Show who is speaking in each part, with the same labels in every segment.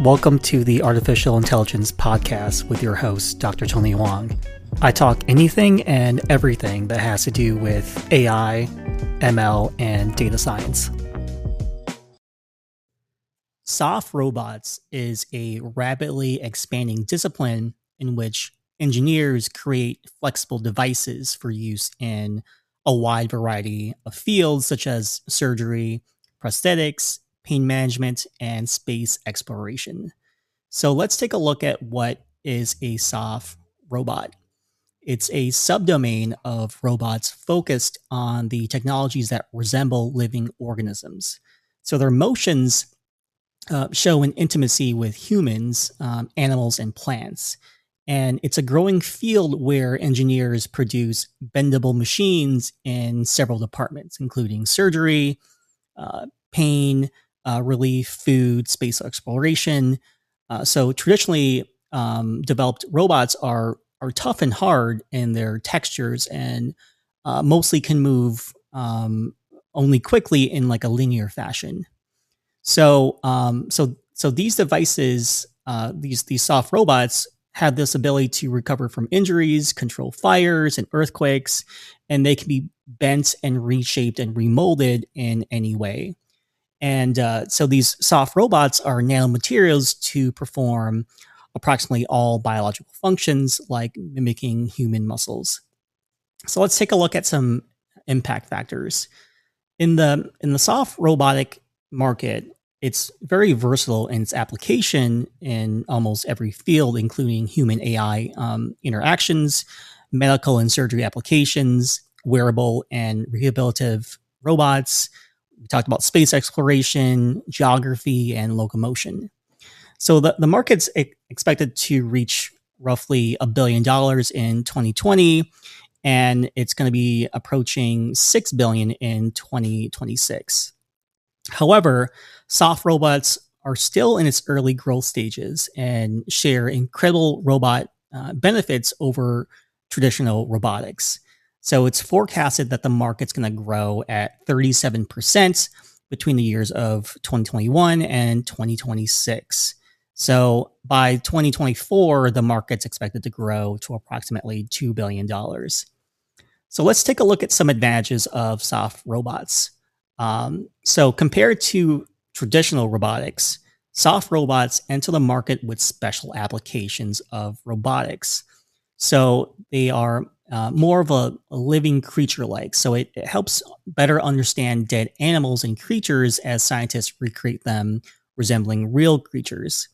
Speaker 1: Welcome to the Artificial Intelligence Podcast with your host, Dr. Tony Hoang. I talk anything and everything that has to do with AI, ML, and data science. Soft robots is a rapidly expanding discipline in which engineers create flexible devices for use in a wide variety of fields such as surgery, prosthetics, pain management, and space exploration. So let's take a look at what is a soft robot. It's a subdomain of robots focused on the technologies that resemble living organisms. So their motions uh, show an intimacy with humans, um, animals, and plants. And it's a growing field where engineers produce bendable machines in several departments, including surgery, uh, pain, uh, relief, food, space exploration. Uh, so traditionally um, developed robots are are tough and hard in their textures and uh, mostly can move um, only quickly in like a linear fashion. So um, so so these devices, uh, these these soft robots have this ability to recover from injuries, control fires and earthquakes, and they can be bent and reshaped and remolded in any way. And uh, so these soft robots are nanomaterials to perform approximately all biological functions like mimicking human muscles. So let's take a look at some impact factors. In the in the soft robotic market, it's very versatile in its application in almost every field, including human AI um, interactions, medical and surgery applications, wearable and rehabilitative robots, we talked about space exploration, geography, and locomotion. So the, the market's expected to reach roughly a billion dollars in 2020, and it's going to be approaching 6 billion in 2026. However, soft robots are still in its early growth stages and share incredible robot uh, benefits over traditional robotics. So it's forecasted that the market's going to grow at 37% between the years of 2021 and 2026. So by 2024, the market's expected to grow to approximately $2 billion. So let's take a look at some advantages of soft robots. Um, so compared to traditional robotics, soft robots enter the market with special applications of robotics. So they are uh, more of a, a living creature like. So it, it, helps better understand dead animals and creatures as scientists recreate them resembling real creatures.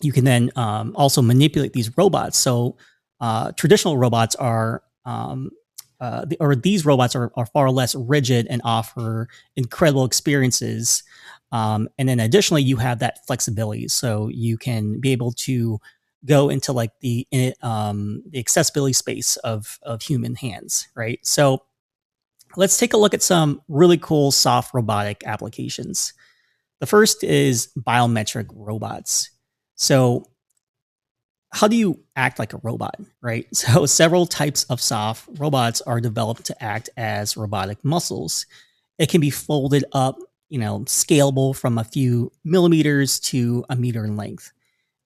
Speaker 1: You can then um, also manipulate these robots. So uh, traditional robots are, um, uh, the, or these robots are, are far less rigid and offer incredible experiences. Um, and then additionally, you have that flexibility. So you can be able to go into like the um, the accessibility space of of human hands, right? So let's take a look at some really cool soft robotic applications. The first is biometric robots. So how do you act like a robot, right? So several types of soft robots are developed to act as robotic muscles. It can be folded up, you know, scalable from a few millimeters to a meter in length.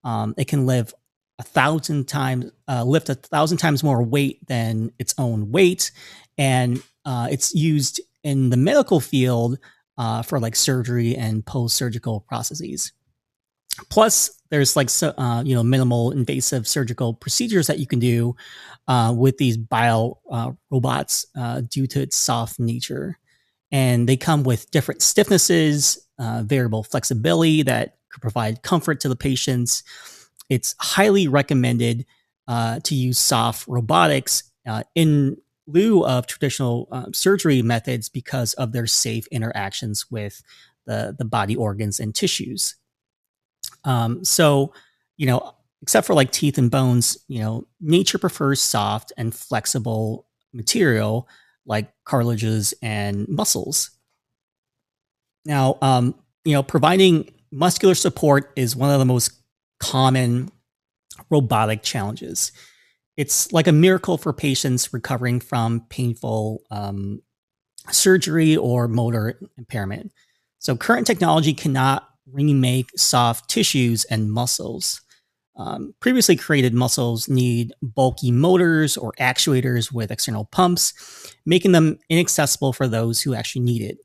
Speaker 1: Um, it can live a thousand times uh, lift a thousand times more weight than its own weight. And uh, it's used in the medical field uh, for like surgery and post-surgical processes. Plus there's like so, uh, you know minimal invasive surgical procedures that you can do uh, with these bio uh, robots due to its soft nature. And they come with different stiffnesses variable flexibility that could provide comfort to the patients it's highly recommended uh, to use soft robotics uh, in lieu of traditional uh, surgery methods because of their safe interactions with the, the body organs and tissues. Um, so, you know, except for like teeth and bones, you know, nature prefers soft and flexible material like cartilages and muscles. Now, um, you know, providing muscular support is one of the most common robotic challenges. It's like a miracle for patients recovering from painful um, surgery or motor impairment. So, current technology cannot remake soft tissues and muscles. Um, previously created muscles need bulky motors or actuators with external pumps, making them inaccessible for those who actually need it.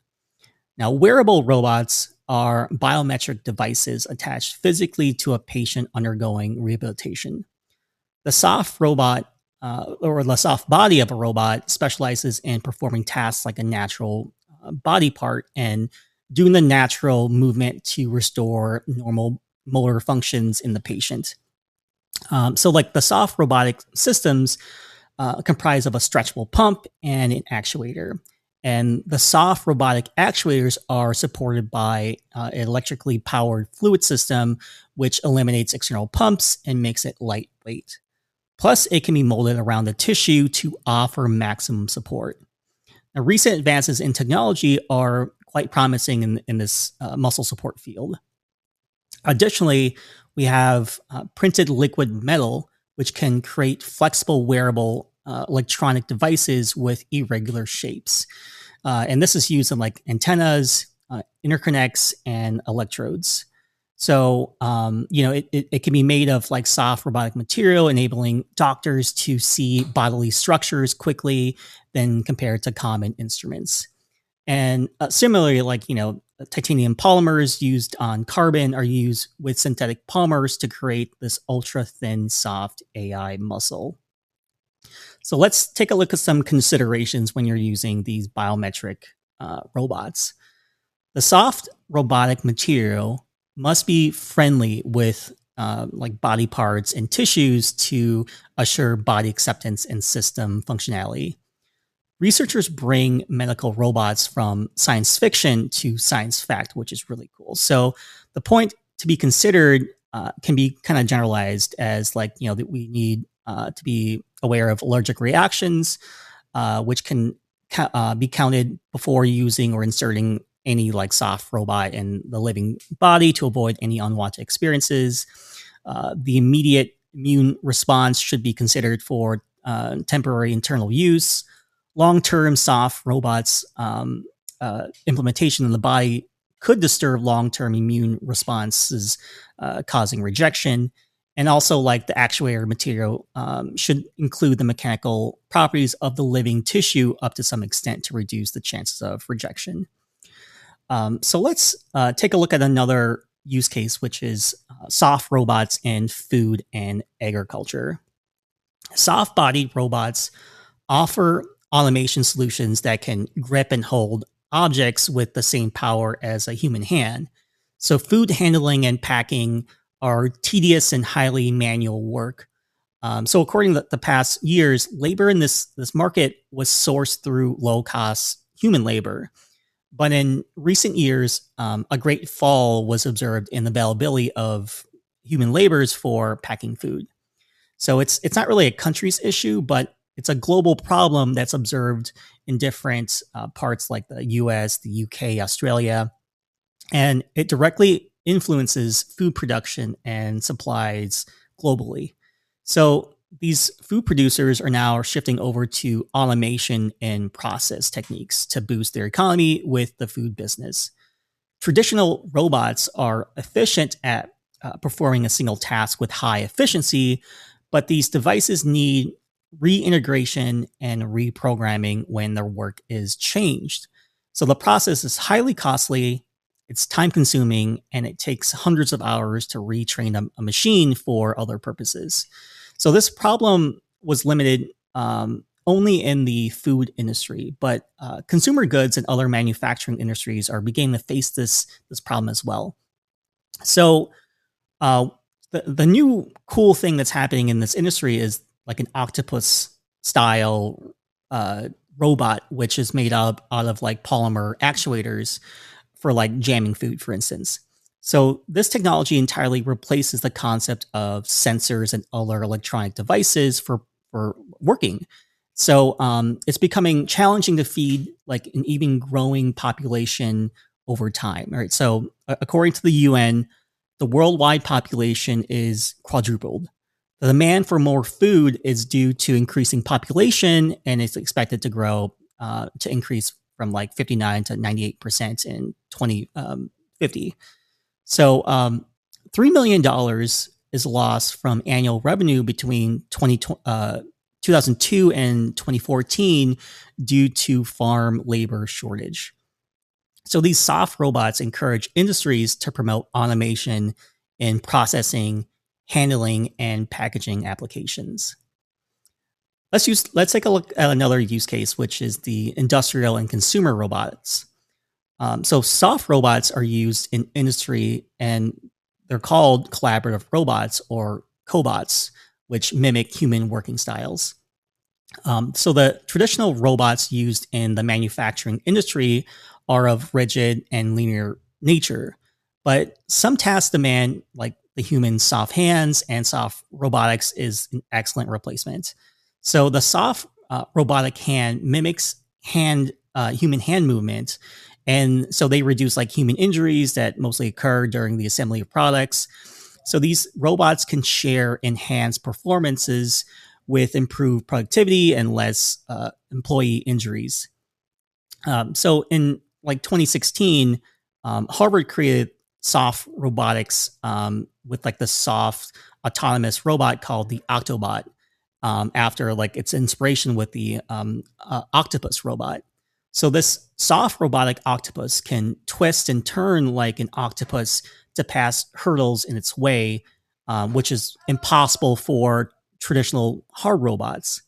Speaker 1: Now, wearable robots are biometric devices attached physically to a patient undergoing rehabilitation. The soft robot uh, or the soft body of a robot specializes in performing tasks like a natural uh, body part and doing the natural movement to restore normal motor functions in the patient. Um, so, like the soft robotic systems uh, comprise of a stretchable pump and an actuator. And the soft robotic actuators are supported by uh, an electrically powered fluid system, which eliminates external pumps and makes it lightweight. Plus, it can be molded around the tissue to offer maximum support. Now, recent advances in technology are quite promising in, in this uh, muscle support field. Additionally, we have uh, printed liquid metal, which can create flexible wearable uh, electronic devices with irregular shapes. Uh, and this is used in like antennas, uh, interconnects, and electrodes. So, um, you know, it, it, it, can be made of like soft robotic material, enabling doctors to see bodily structures quickly than compared to common instruments. And uh, similarly, like, you know, titanium polymers used on carbon are used with synthetic polymers to create this ultra thin, soft AI muscle. So let's take a look at some considerations when you're using these biometric uh, robots. The soft robotic material must be friendly with uh, like body parts and tissues to assure body acceptance and system functionality. Researchers bring medical robots from science fiction to science fact, which is really cool. So the point to be considered uh, can be kind of generalized as like you know that we need uh, to be aware of allergic reactions, uh, which can ca- uh, be counted before using or inserting any like soft robot in the living body to avoid any unwanted experiences. Uh, the immediate immune response should be considered for uh, temporary internal use. Long term soft robots um, implementation in the body could disturb long term immune responses, causing rejection. And also, like the actuator material um, should include the mechanical properties of the living tissue up to some extent to reduce the chances of rejection. Um, so let's uh, take a look at another use case, which is uh, soft robots in food and agriculture. Soft bodied robots offer automation solutions that can grip and hold objects with the same power as a human hand. So, food handling and packing are tedious and highly manual work. Um, so, according to the past years, labor in this, this market was sourced through low cost human labor. But in recent years, um, a great fall was observed in the availability of human laborers for packing food. So it's it's not really a country's issue, but it's a global problem that's observed in different uh, parts like the U.S., the UK, Australia, and it directly influences food production and supplies globally. So these food producers are now shifting over to automation and process techniques to boost their economy with the food business. Traditional robots are efficient at uh, performing a single task with high efficiency, but these devices need reintegration and reprogramming when their work is changed. So the process is highly costly, it's time consuming, and it takes hundreds of hours to retrain a, a machine for other purposes. So this problem was limited um, only in the food industry, but uh, consumer goods and other manufacturing industries are beginning to face this this problem as well. So uh, the the new cool thing that's happening in this industry is like an octopus style uh, robot, which is made up out of like polymer actuators for like jamming food, for instance. So this technology entirely replaces the concept of sensors and other electronic devices for for working. So um, it's becoming challenging to feed like an even growing population over time. Right. So according to the UN, the worldwide population is quadrupled. The demand for more food is due to increasing population and it's expected to grow uh, to increase from like 59 to 98 percent in 2050. Um, So, um, $3 million is lost from annual revenue between 20, uh, 2002 and 2014 due to farm labor shortage. So these soft robots encourage industries to promote automation in processing, handling, and packaging applications. Let's use let's take a look at another use case, which is the industrial and consumer robots. Um, so soft robots are used in industry and they're called collaborative robots or cobots, which mimic human working styles. Um, so the traditional robots used in the manufacturing industry are of rigid and linear nature, but some tasks demand like the human soft hands and soft robotics is an excellent replacement. So the soft uh, robotic hand mimics hand uh, human hand movement and so they reduce like human injuries that mostly occur during the assembly of products. So these robots can share enhanced performances with improved productivity and less uh, employee injuries. Um, so in like 2016, um, Harvard created soft robotics um, with like the soft autonomous robot called the Octobot um, after like its inspiration with the um, uh, octopus robot. So this soft robotic octopus can twist and turn like an octopus to pass hurdles in its way, um, which is impossible for traditional hard robots.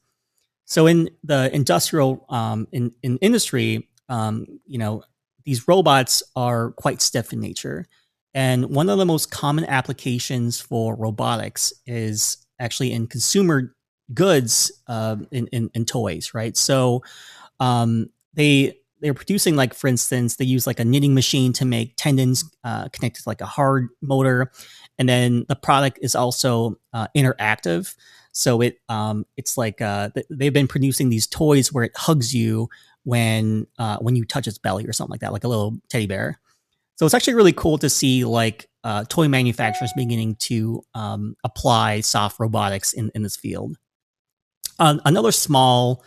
Speaker 1: So in the industrial um, in, in industry, um, you know, these robots are quite stiff in nature. And one of the most common applications for robotics is actually in consumer goods uh, in, in, in, toys, right? So um, they they're producing like for instance they use like a knitting machine to make tendons uh, connected to like a hard motor and then the product is also uh, interactive. So it um, it's like uh, they've been producing these toys where it hugs you when uh, when you touch its belly or something like that like a little teddy bear. So it's actually really cool to see like uh, toy manufacturers beginning to um, apply soft robotics in, in this field. Another small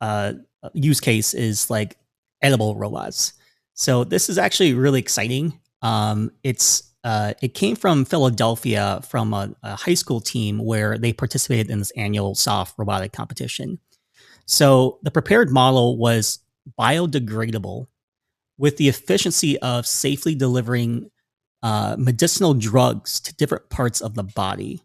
Speaker 1: uh, use case is like edible robots. So this is actually really exciting. Um, it's uh, it came from Philadelphia from a, a, high school team where they participated in this annual soft robotic competition. So the prepared model was biodegradable with the efficiency of safely delivering uh, medicinal drugs to different parts of the body.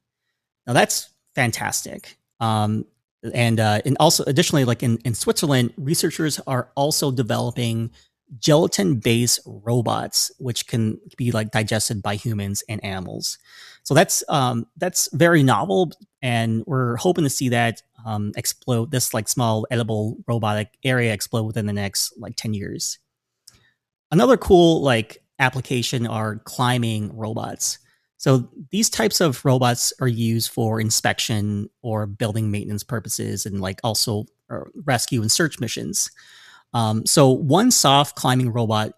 Speaker 1: Now that's fantastic. Um, and uh, and also additionally, like in, in Switzerland, researchers are also developing gelatin-based robots, which can be like digested by humans and animals. So that's um, that's very novel, and we're hoping to see that um, explode. This like small edible robotic area explode within the next like ten years. Another cool like application are climbing robots. So these types of robots are used for inspection or building maintenance purposes, and like also uh, rescue and search missions. Um, so one soft climbing robot,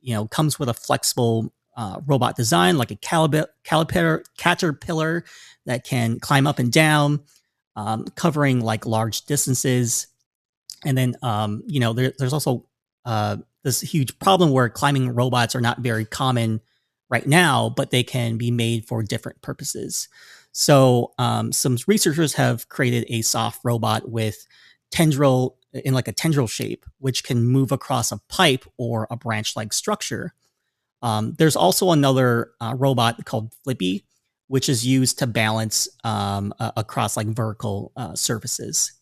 Speaker 1: you know, comes with a flexible uh, robot design, like a caliper, caterpillar that can climb up and down, um, covering like large distances. And then, um, you know, there, there's also uh, this huge problem where climbing robots are not very common right now, but they can be made for different purposes. So, um, some researchers have created a soft robot with tendril in like a tendril shape, which can move across a pipe or a branch like structure. Um, there's also another uh, robot called Flippy, which is used to balance um, uh, across like vertical uh, surfaces.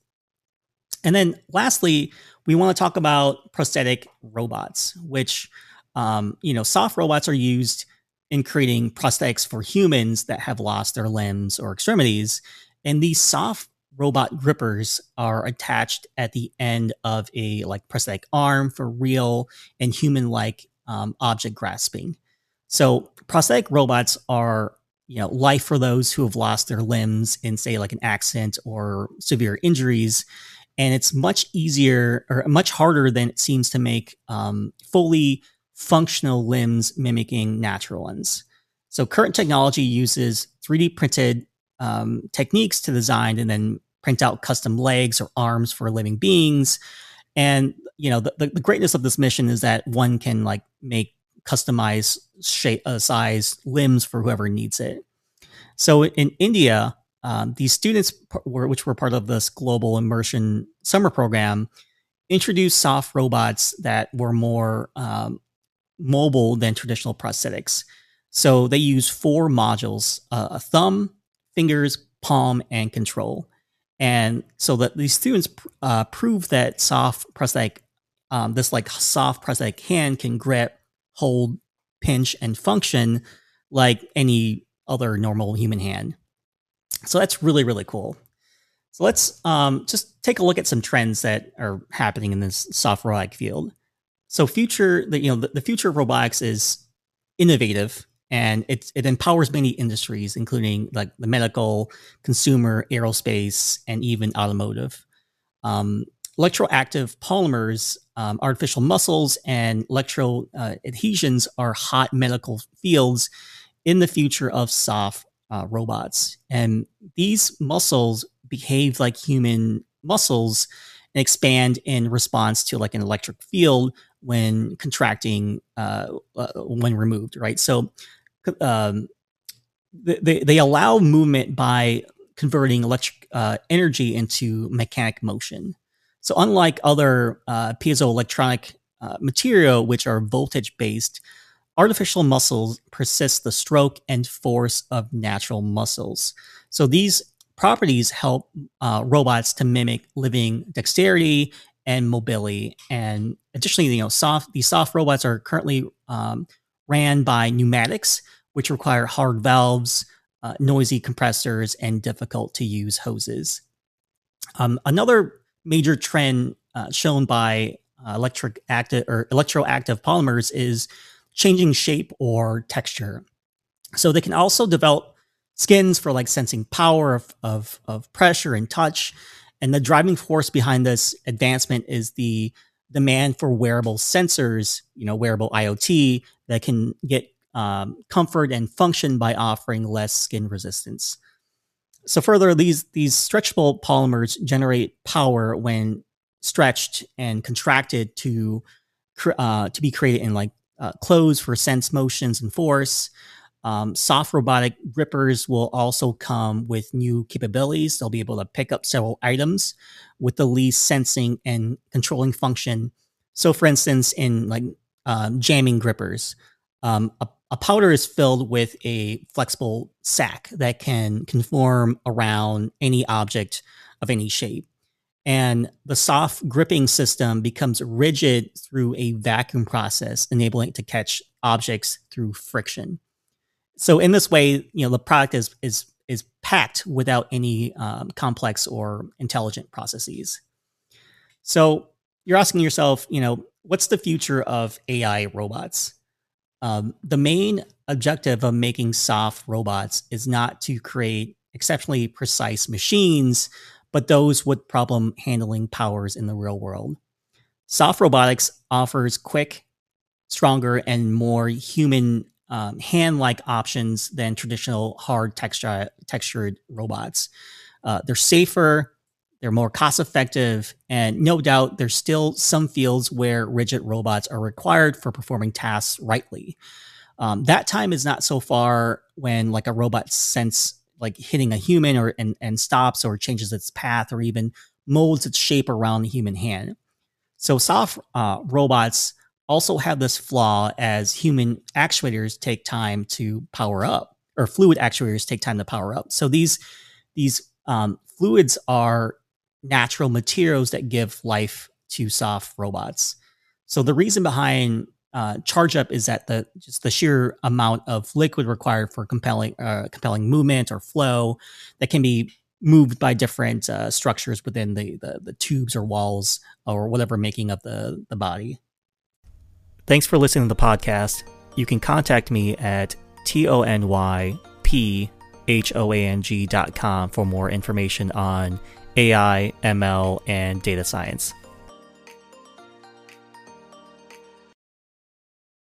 Speaker 1: And then lastly, we want to talk about prosthetic robots, which, um, you know, soft robots are used in creating prosthetics for humans that have lost their limbs or extremities. And these soft robot grippers are attached at the end of a like prosthetic arm for real and human like um, object grasping. So prosthetic robots are you know life for those who have lost their limbs in say like an accident or severe injuries and it's much easier or much harder than it seems to make um, fully functional limbs mimicking natural ones. So current technology uses 3D printed um, techniques to design and then print out custom legs or arms for living beings. And you know the, the, the greatness of this mission is that one can like make customize shape, uh, size limbs for whoever needs it. So in India, um, these students, were, which were part of this global immersion summer program, introduced soft robots that were more um, mobile than traditional prosthetics. So they use four modules: uh, a thumb, fingers, palm, and control. And so that these students uh, prove that soft prosthetic, um, this like soft prosthetic hand can grip, hold, pinch, and function like any other normal human hand. So that's really, really cool. So let's um, just take a look at some trends that are happening in this soft robotic field. So future, the, you know, the, the future of robotics is innovative and it it empowers many industries, including like the medical, consumer, aerospace, and even automotive. Um, electroactive polymers, um, artificial muscles, and electro uh, adhesions are hot medical fields in the future of soft uh, robots, and these muscles behave like human muscles and expand in response to like an electric field when contracting uh, uh, when removed right so um, they, they allow movement by converting electric uh, energy into mechanic motion. So unlike other uh, piezoelectronic uh, material, which are voltage based, artificial muscles persist the stroke and force of natural muscles. So these properties help uh, robots to mimic living dexterity and mobility. And additionally, you know, soft these soft robots are currently um, ran by pneumatics, which require hard valves, uh, noisy compressors, and difficult to use hoses. Um, another major trend uh, shown by uh, electric active or electroactive polymers is changing shape or texture. So they can also develop skins for like sensing power of, of, of pressure and touch. And the driving force behind this advancement is the demand for wearable sensors, you know, wearable IoT that can get um, comfort and function by offering less skin resistance. So further, these these stretchable polymers generate power when stretched and contracted to uh, to be created in like uh, clothes for sense motions and force. Um, soft robotic grippers will also come with new capabilities. They'll be able to pick up several items with the least sensing and controlling function. So, for instance, in like um, jamming grippers, um, a, a, powder is filled with a flexible sac that can conform around any object of any shape. And the soft gripping system becomes rigid through a vacuum process, enabling it to catch objects through friction. So in this way, you know, the product is is is packed without any um, complex or intelligent processes. So you're asking yourself, you know, what's the future of AI robots? Um, the main objective of making soft robots is not to create exceptionally precise machines, but those with problem handling powers in the real world. Soft robotics offers quick, stronger, and more human um, hand-like options than traditional hard texture, textured robots. Uh, they're safer, they're more cost effective, and no doubt there's still some fields where rigid robots are required for performing tasks rightly. Um, that time is not so far when like a robot sense like hitting a human or and, and stops or changes its path or even molds its shape around the human hand. So soft uh, robots also have this flaw as human actuators take time to power up or fluid actuators take time to power up. So these these um, fluids are natural materials that give life to soft robots. So the reason behind uh, charge up is that the just the sheer amount of liquid required for compelling uh, compelling movement or flow that can be moved by different uh, structures within the, the, the tubes or walls or whatever making of the the body. Thanks for listening to the podcast. You can contact me at t o n y p h o a n g dot com for more information on AI, ML, and data science.